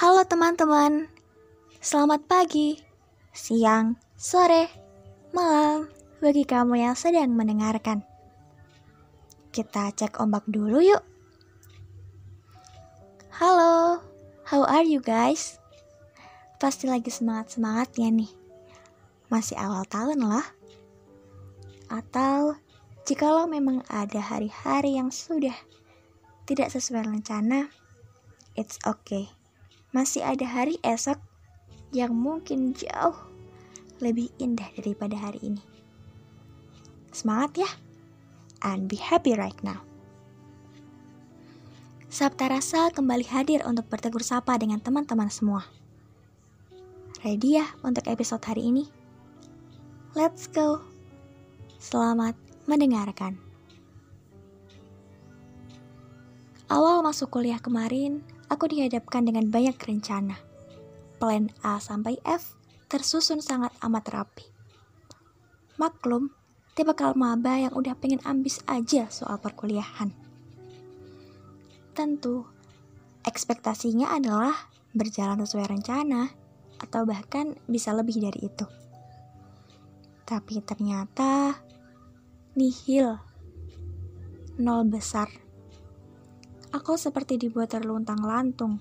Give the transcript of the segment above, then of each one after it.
Halo teman-teman, selamat pagi, siang, sore, malam bagi kamu yang sedang mendengarkan. Kita cek ombak dulu yuk. Halo, how are you guys? Pasti lagi semangat-semangatnya nih. Masih awal tahun lah. Atau jikalau memang ada hari-hari yang sudah tidak sesuai rencana, it's okay masih ada hari esok yang mungkin jauh lebih indah daripada hari ini. Semangat ya, and be happy right now. Sabta Rasa kembali hadir untuk bertegur sapa dengan teman-teman semua. Ready ya untuk episode hari ini? Let's go. Selamat mendengarkan. Awal masuk kuliah kemarin, aku dihadapkan dengan banyak rencana. Plan A sampai F tersusun sangat amat rapi. Maklum, tipe maba yang udah pengen ambis aja soal perkuliahan. Tentu, ekspektasinya adalah berjalan sesuai rencana, atau bahkan bisa lebih dari itu. Tapi ternyata nihil, nol besar aku seperti dibuat terluntang lantung.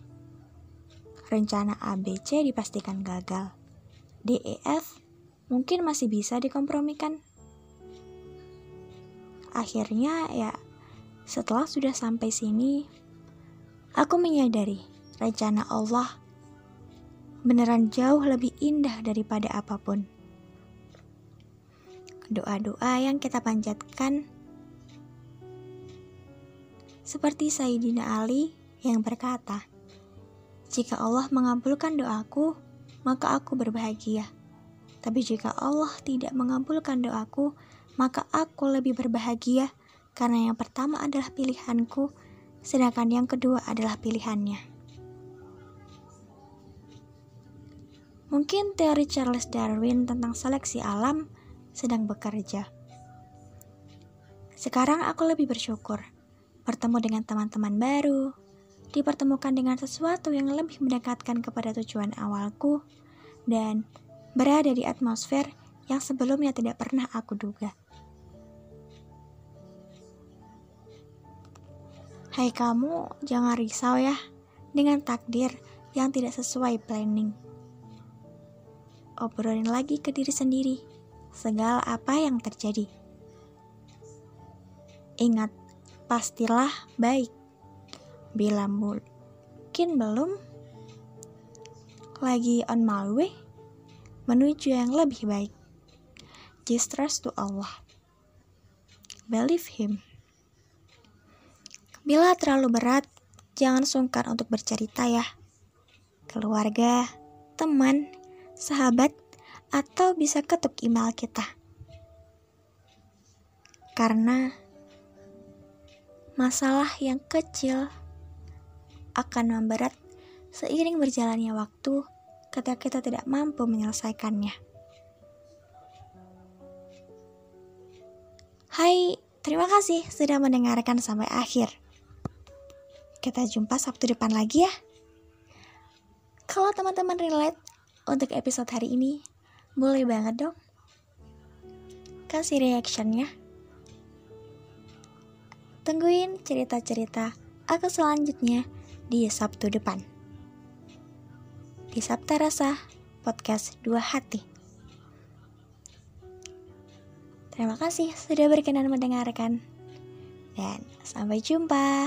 Rencana ABC dipastikan gagal. DEF mungkin masih bisa dikompromikan. Akhirnya ya setelah sudah sampai sini, aku menyadari rencana Allah beneran jauh lebih indah daripada apa pun. Doa-doa yang kita panjatkan seperti Sayyidina Ali yang berkata, "Jika Allah mengabulkan doaku, maka aku berbahagia. Tapi jika Allah tidak mengabulkan doaku, maka aku lebih berbahagia karena yang pertama adalah pilihanku, sedangkan yang kedua adalah pilihannya." Mungkin teori Charles Darwin tentang seleksi alam sedang bekerja. Sekarang aku lebih bersyukur bertemu dengan teman-teman baru, dipertemukan dengan sesuatu yang lebih mendekatkan kepada tujuan awalku, dan berada di atmosfer yang sebelumnya tidak pernah aku duga. Hai kamu, jangan risau ya dengan takdir yang tidak sesuai planning. Obrolin lagi ke diri sendiri, segala apa yang terjadi. Ingat, pastilah baik. Bila mungkin belum, lagi on my way menuju yang lebih baik. Just trust to Allah. Believe Him. Bila terlalu berat, jangan sungkan untuk bercerita ya. Keluarga, teman, sahabat, atau bisa ketuk email kita. Karena Masalah yang kecil akan memberat seiring berjalannya waktu ketika kita tidak mampu menyelesaikannya. Hai, terima kasih sudah mendengarkan sampai akhir. Kita jumpa Sabtu depan lagi ya. Kalau teman-teman relate untuk episode hari ini, boleh banget dong. Kasih reactionnya. Tungguin cerita-cerita aku selanjutnya di Sabtu depan. Di Sabta Rasa, podcast Dua Hati. Terima kasih sudah berkenan mendengarkan. Dan sampai jumpa.